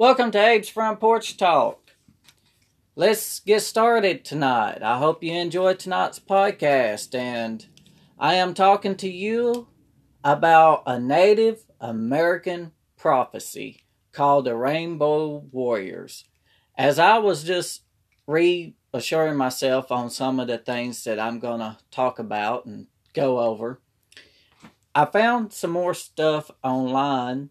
Welcome to Abe's Front Porch Talk. Let's get started tonight. I hope you enjoyed tonight's podcast. And I am talking to you about a Native American prophecy called the Rainbow Warriors. As I was just reassuring myself on some of the things that I'm going to talk about and go over, I found some more stuff online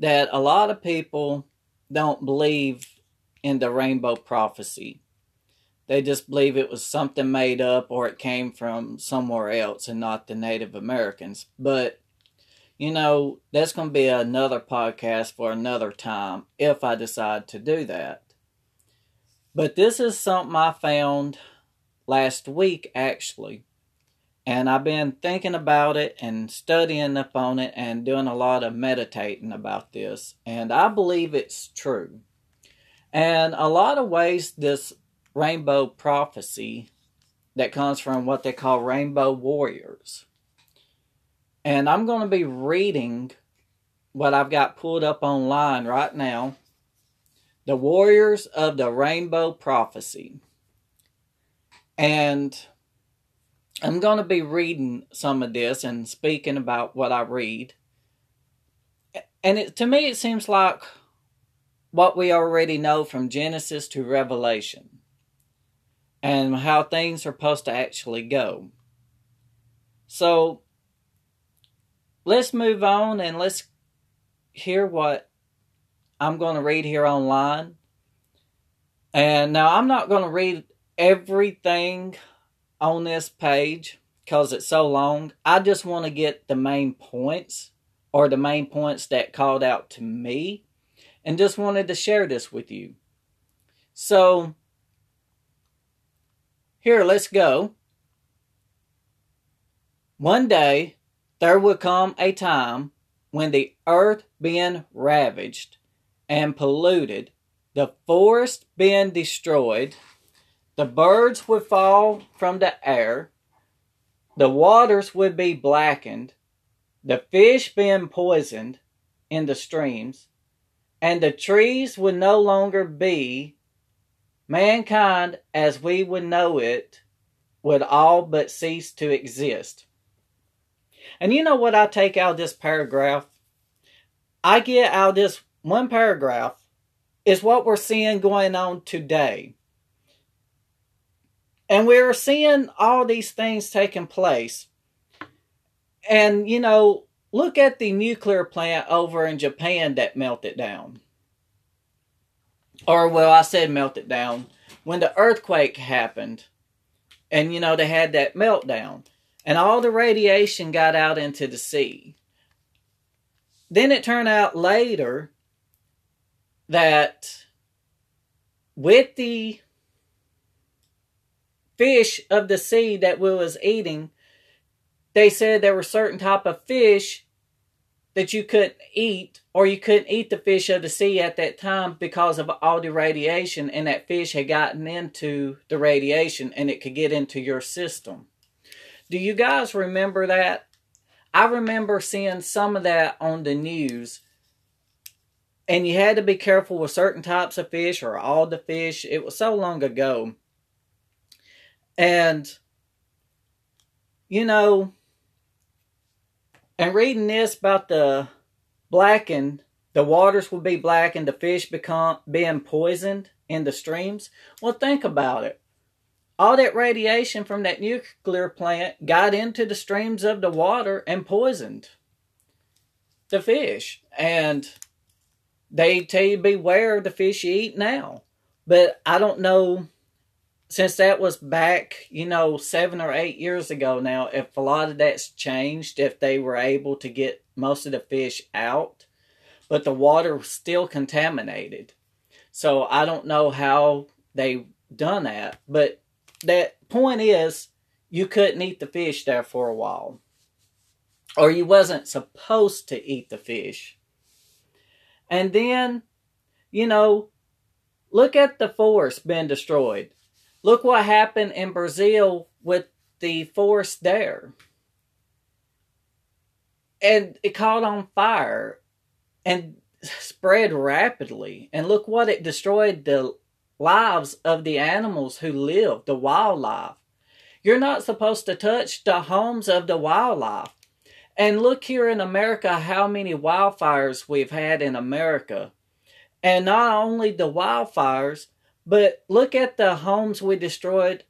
that a lot of people don't believe in the rainbow prophecy. They just believe it was something made up or it came from somewhere else and not the Native Americans. But, you know, that's going to be another podcast for another time if I decide to do that. But this is something I found last week, actually. And I've been thinking about it and studying up on it and doing a lot of meditating about this. And I believe it's true. And a lot of ways, this rainbow prophecy that comes from what they call rainbow warriors. And I'm going to be reading what I've got pulled up online right now The Warriors of the Rainbow Prophecy. And I'm going to be reading some of this and speaking about what I read. And it, to me, it seems like what we already know from Genesis to Revelation and how things are supposed to actually go. So let's move on and let's hear what I'm going to read here online. And now I'm not going to read everything on this page because it's so long. I just want to get the main points or the main points that called out to me and just wanted to share this with you. So, here, let's go. One day there will come a time when the earth being ravaged and polluted, the forest being destroyed, the birds would fall from the air, the waters would be blackened, the fish being poisoned in the streams, and the trees would no longer be mankind as we would know it would all but cease to exist. And you know what I take out of this paragraph? I get out of this one paragraph is what we're seeing going on today. And we're seeing all these things taking place. And, you know, look at the nuclear plant over in Japan that melted down. Or, well, I said melted down. When the earthquake happened, and, you know, they had that meltdown, and all the radiation got out into the sea. Then it turned out later that with the fish of the sea that we was eating, they said there were certain type of fish that you couldn't eat or you couldn't eat the fish of the sea at that time because of all the radiation and that fish had gotten into the radiation and it could get into your system. Do you guys remember that? I remember seeing some of that on the news. And you had to be careful with certain types of fish or all the fish. It was so long ago. And, you know, and reading this about the blackened, the waters will be blackened, the fish become being poisoned in the streams. Well, think about it. All that radiation from that nuclear plant got into the streams of the water and poisoned the fish. And they tell you beware of the fish you eat now. But I don't know since that was back, you know, seven or eight years ago now, if a lot of that's changed, if they were able to get most of the fish out, but the water was still contaminated. So I don't know how they've done that, but that point is you couldn't eat the fish there for a while. Or you wasn't supposed to eat the fish. And then, you know, look at the forest being destroyed Look what happened in Brazil with the forest there. And it caught on fire. And spread rapidly. And look what it destroyed the lives of the animals who live, the wildlife. You're not supposed to touch the homes of the wildlife. And look here in America how many wildfires we've had in America. And not only the wildfires, but look at the homes we destroyed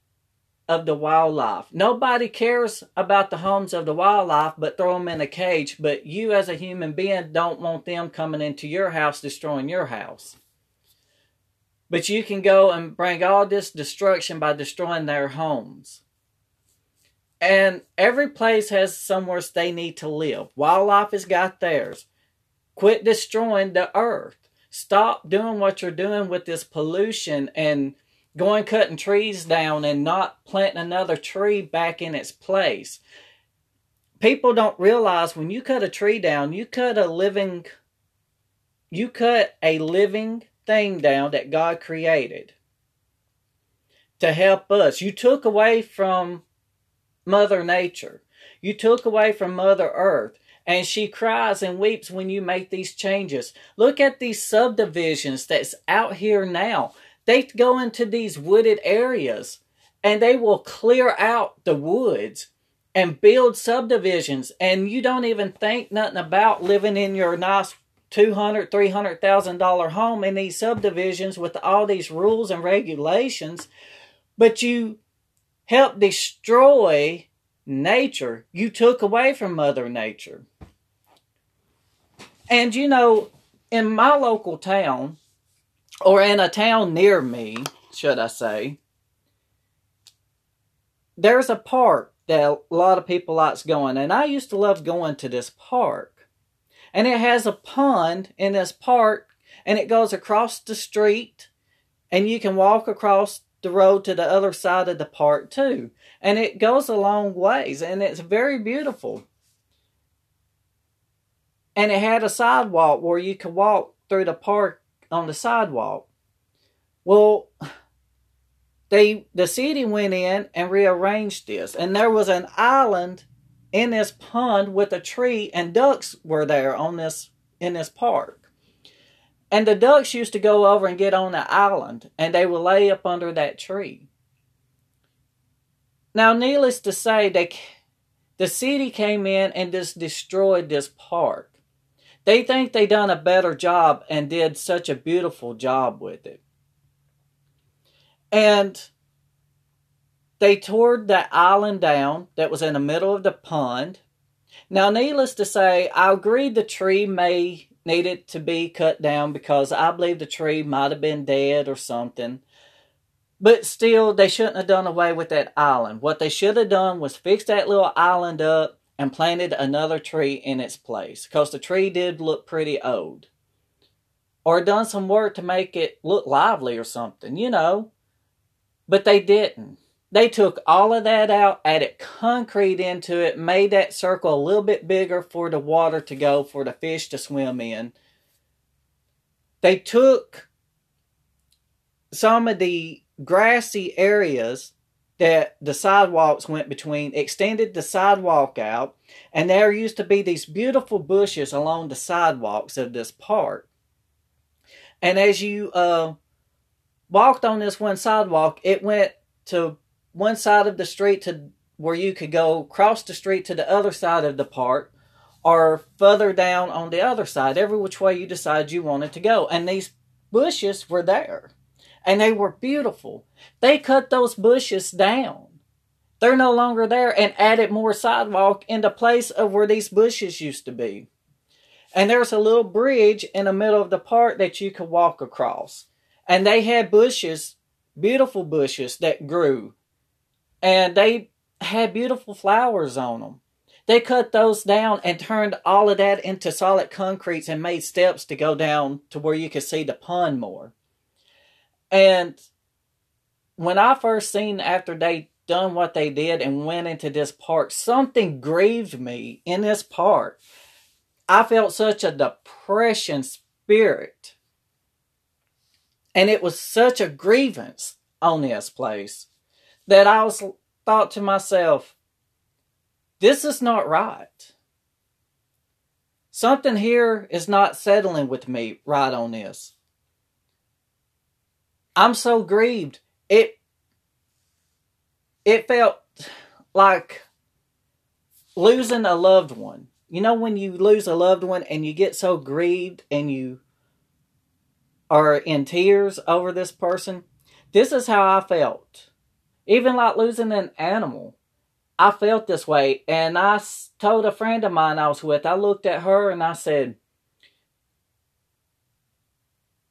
of the wildlife. Nobody cares about the homes of the wildlife but throw them in a cage. But you, as a human being, don't want them coming into your house, destroying your house. But you can go and bring all this destruction by destroying their homes. And every place has somewhere they need to live. Wildlife has got theirs. Quit destroying the earth. Stop doing what you're doing with this pollution and going cutting trees down and not planting another tree back in its place. People don't realize when you cut a tree down, you cut a living you cut a living thing down that God created to help us. You took away from Mother Nature. You took away from Mother Earth. And she cries and weeps when you make these changes. Look at these subdivisions that's out here now. They go into these wooded areas and they will clear out the woods and build subdivisions and you don't even think nothing about living in your nice two hundred, three hundred thousand dollar home in these subdivisions with all these rules and regulations, but you help destroy nature. You took away from Mother Nature. And you know, in my local town, or in a town near me, should I say, there's a park that a lot of people likes going, and I used to love going to this park. And it has a pond in this park, and it goes across the street, and you can walk across the road to the other side of the park too. And it goes a long ways, and it's very beautiful. And it had a sidewalk where you could walk through the park on the sidewalk. Well, they the city went in and rearranged this, and there was an island in this pond with a tree, and ducks were there on this in this park. And the ducks used to go over and get on the island, and they would lay up under that tree. Now, needless to say, they, the city came in and just destroyed this park. They think they done a better job and did such a beautiful job with it. And they tore the island down that was in the middle of the pond. Now, needless to say, I agree the tree may needed to be cut down because I believe the tree might have been dead or something. But still, they shouldn't have done away with that island. What they should have done was fix that little island up and planted another tree in its place because the tree did look pretty old. Or done some work to make it look lively or something, you know. But they didn't. They took all of that out, added concrete into it, made that circle a little bit bigger for the water to go, for the fish to swim in. They took some of the grassy areas that the sidewalks went between, extended the sidewalk out, and there used to be these beautiful bushes along the sidewalks of this park. And as you uh, walked on this one sidewalk, it went to one side of the street to where you could go cross the street to the other side of the park or further down on the other side, every which way you decided you wanted to go. And these bushes were there and they were beautiful. They cut those bushes down. They're no longer there and added more sidewalk in the place of where these bushes used to be. And there's a little bridge in the middle of the park that you could walk across. And they had bushes, beautiful bushes that grew. And they had beautiful flowers on them. They cut those down and turned all of that into solid concretes and made steps to go down to where you could see the pond more. And when I first seen after they done what they did and went into this park, something grieved me in this park. I felt such a depression spirit. And it was such a grievance on this place that I was thought to myself, this is not right. Something here is not settling with me right on this. I'm so grieved. It it felt like losing a loved one. You know when you lose a loved one and you get so grieved and you are in tears over this person? This is how I felt. Even like losing an animal. I felt this way. And I told a friend of mine I was with, I looked at her and I said,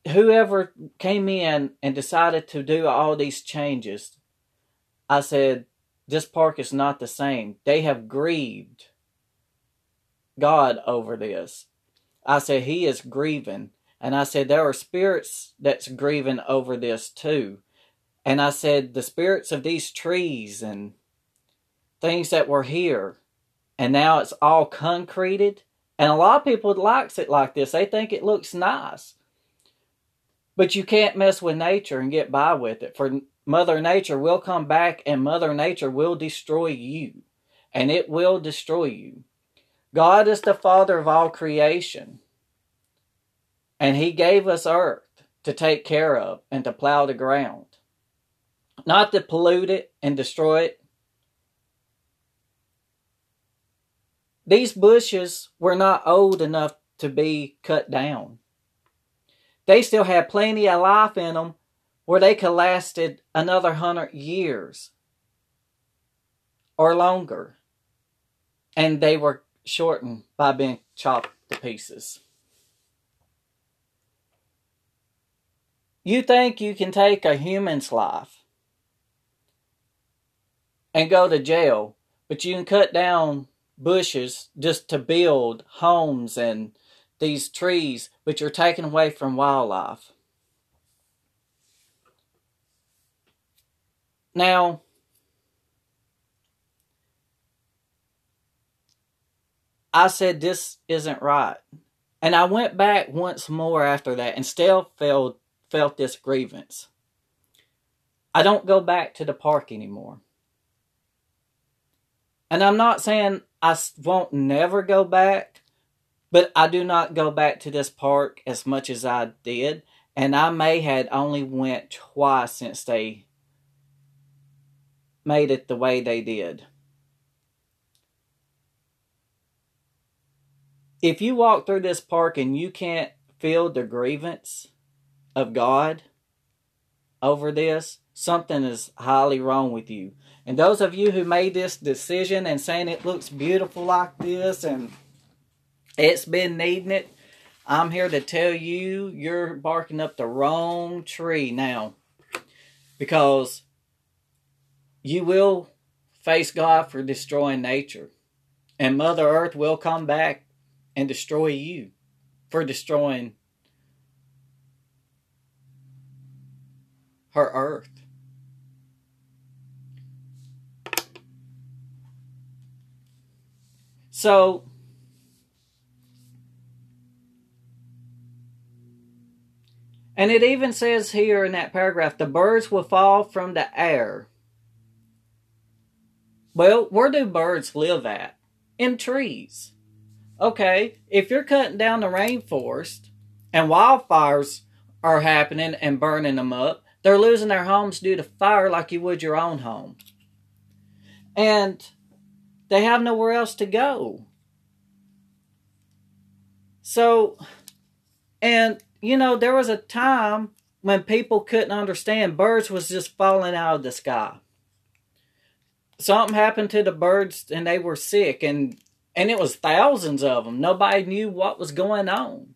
whoever came in and decided to do all these changes, I said, this park is not the same. They have grieved God over this. I said, He is grieving. And I said, there are spirits that's grieving over this too. And I said, the spirits of these trees and things that were here, and now it's all concreted. And a lot of people likes it like this. They think it looks nice. But you can't mess with nature and get by with it. For Mother Nature will come back and Mother Nature will destroy you. And it will destroy you. God is the Father of all creation. And He gave us earth to take care of and to plow the ground. Not to pollute it and destroy it, These bushes were not old enough to be cut down. They still had plenty of life in them where they could lasted another hundred years or longer. And they were shortened by being chopped to pieces. You think you can take a human's life and go to jail, but you can cut down bushes just to build homes and these trees, which are taken away from wildlife. Now, I said this isn't right. And I went back once more after that and still felt felt this grievance. I don't go back to the park anymore. And I'm not saying I won't never go back, but I do not go back to this park as much as I did. And I may had only went twice since they made it the way they did. If you walk through this park and you can't feel the grievance of God over this, something is highly wrong with you. And those of you who made this decision and saying it looks beautiful like this and it's been needing it, I'm here to tell you you're barking up the wrong tree now. Because you will face God for destroying nature. And Mother Earth will come back and destroy you for destroying her earth. So, and it even says here in that paragraph the birds will fall from the air. Well, where do birds live at? In trees. Okay, if you're cutting down the rainforest and wildfires are happening and burning them up, they're losing their homes due to fire like you would your own home. And they have nowhere else to go. So, and you know, there was a time when people couldn't understand birds was just falling out of the sky. Something happened to the birds and they were sick and and it was thousands of them. Nobody knew what was going on.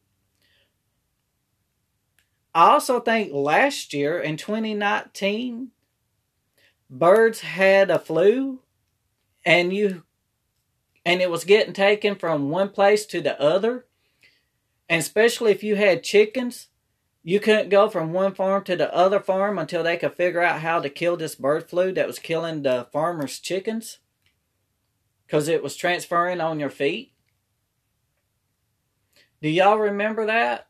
I also think last year in 2019 birds had a flu and you and it was getting taken from one place to the other and especially if you had chickens you couldn't go from one farm to the other farm until they could figure out how to kill this bird flu that was killing the farmers chickens because it was transferring on your feet do y'all remember that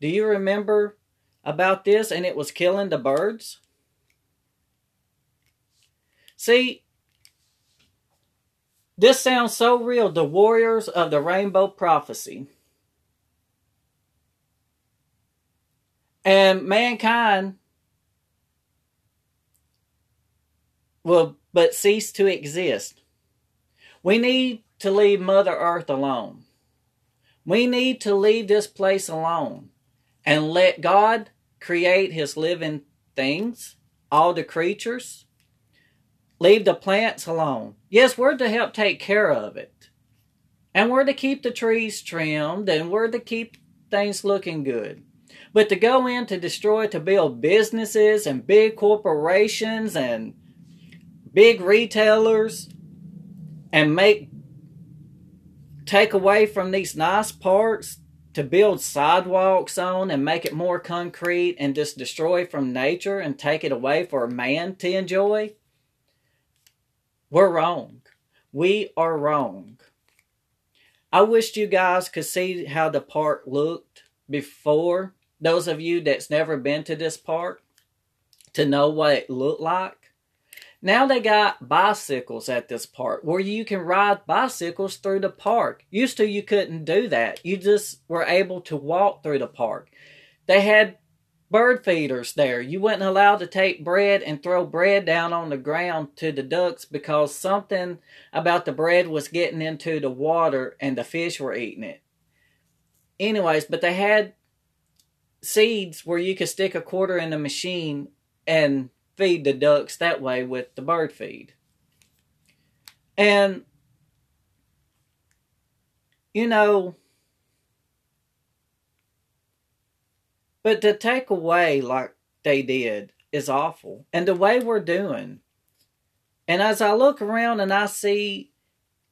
do you remember about this and it was killing the birds see this sounds so real. The warriors of the rainbow prophecy. And mankind will but cease to exist. We need to leave Mother Earth alone. We need to leave this place alone and let God create His living things, all the creatures. Leave the plants alone. Yes, we're to help take care of it. And we're to keep the trees trimmed and we're to keep things looking good. But to go in to destroy, to build businesses and big corporations and big retailers and make take away from these nice parks to build sidewalks on and make it more concrete and just destroy from nature and take it away for a man to enjoy, we're wrong. We are wrong. I wished you guys could see how the park looked before. Those of you that's never been to this park, to know what it looked like. Now they got bicycles at this park where you can ride bicycles through the park. Used to you couldn't do that. You just were able to walk through the park. They had bird feeders there. You weren't allowed to take bread and throw bread down on the ground to the ducks because something about the bread was getting into the water and the fish were eating it. Anyways, but they had seeds where you could stick a quarter in the machine and feed the ducks that way with the bird feed. And, you know, but to take away like they did is awful. And the way we're doing. And as I look around and I see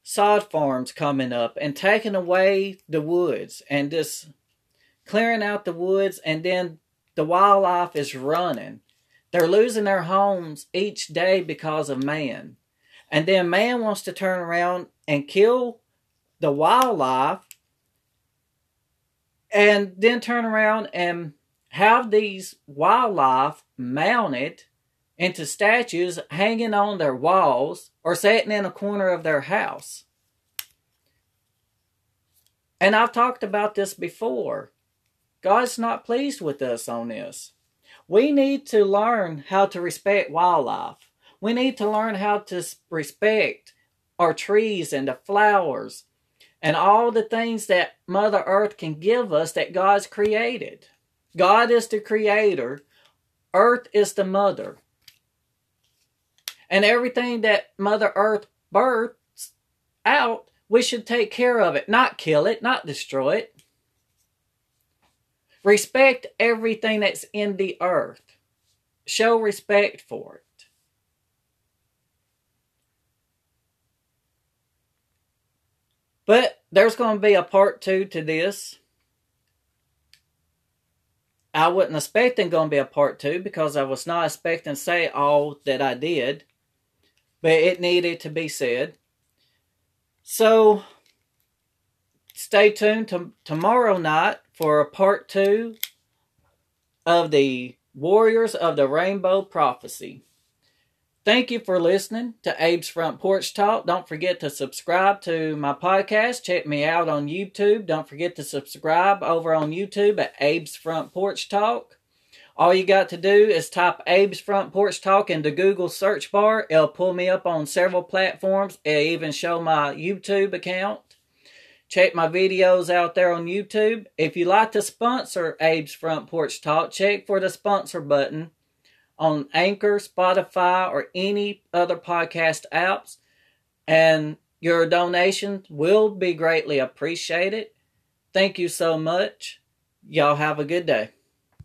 sod farms coming up and taking away the woods and just clearing out the woods and then the wildlife is running they're losing their homes each day because of man. And then man wants to turn around and kill the wildlife and then turn around and have these wildlife mounted into statues hanging on their walls or sitting in a corner of their house. And I've talked about this before. God's not pleased with us on this. We need to learn how to respect wildlife. We need to learn how to respect our trees and the flowers and all the things that Mother Earth can give us that God's created. God is the creator, Earth is the mother. And everything that Mother Earth births out, we should take care of it, not kill it, not destroy it. Respect everything that's in the earth. Show respect for it. But there's going to be a part two to this. I wasn't expecting going to be a part two because I was not expecting to say all that I did, but it needed to be said. So stay tuned to tomorrow night for a part two of the Warriors of the Rainbow Prophecy. Thank you for listening to Abe's Front Porch Talk. Don't forget to subscribe to my podcast. Check me out on YouTube. Don't forget to subscribe over on YouTube at Abe's Front Porch Talk. All you got to do is type Abe's Front Porch Talk in the Google search bar. It'll pull me up on several platforms. It'll even show my YouTube account. Check my videos out there on YouTube. If you like to sponsor Abe's Front Porch Talk, check for the sponsor button on Anchor, Spotify, or any other podcast apps. And your donations will be greatly appreciated. Thank you so much. Y'all have a good day.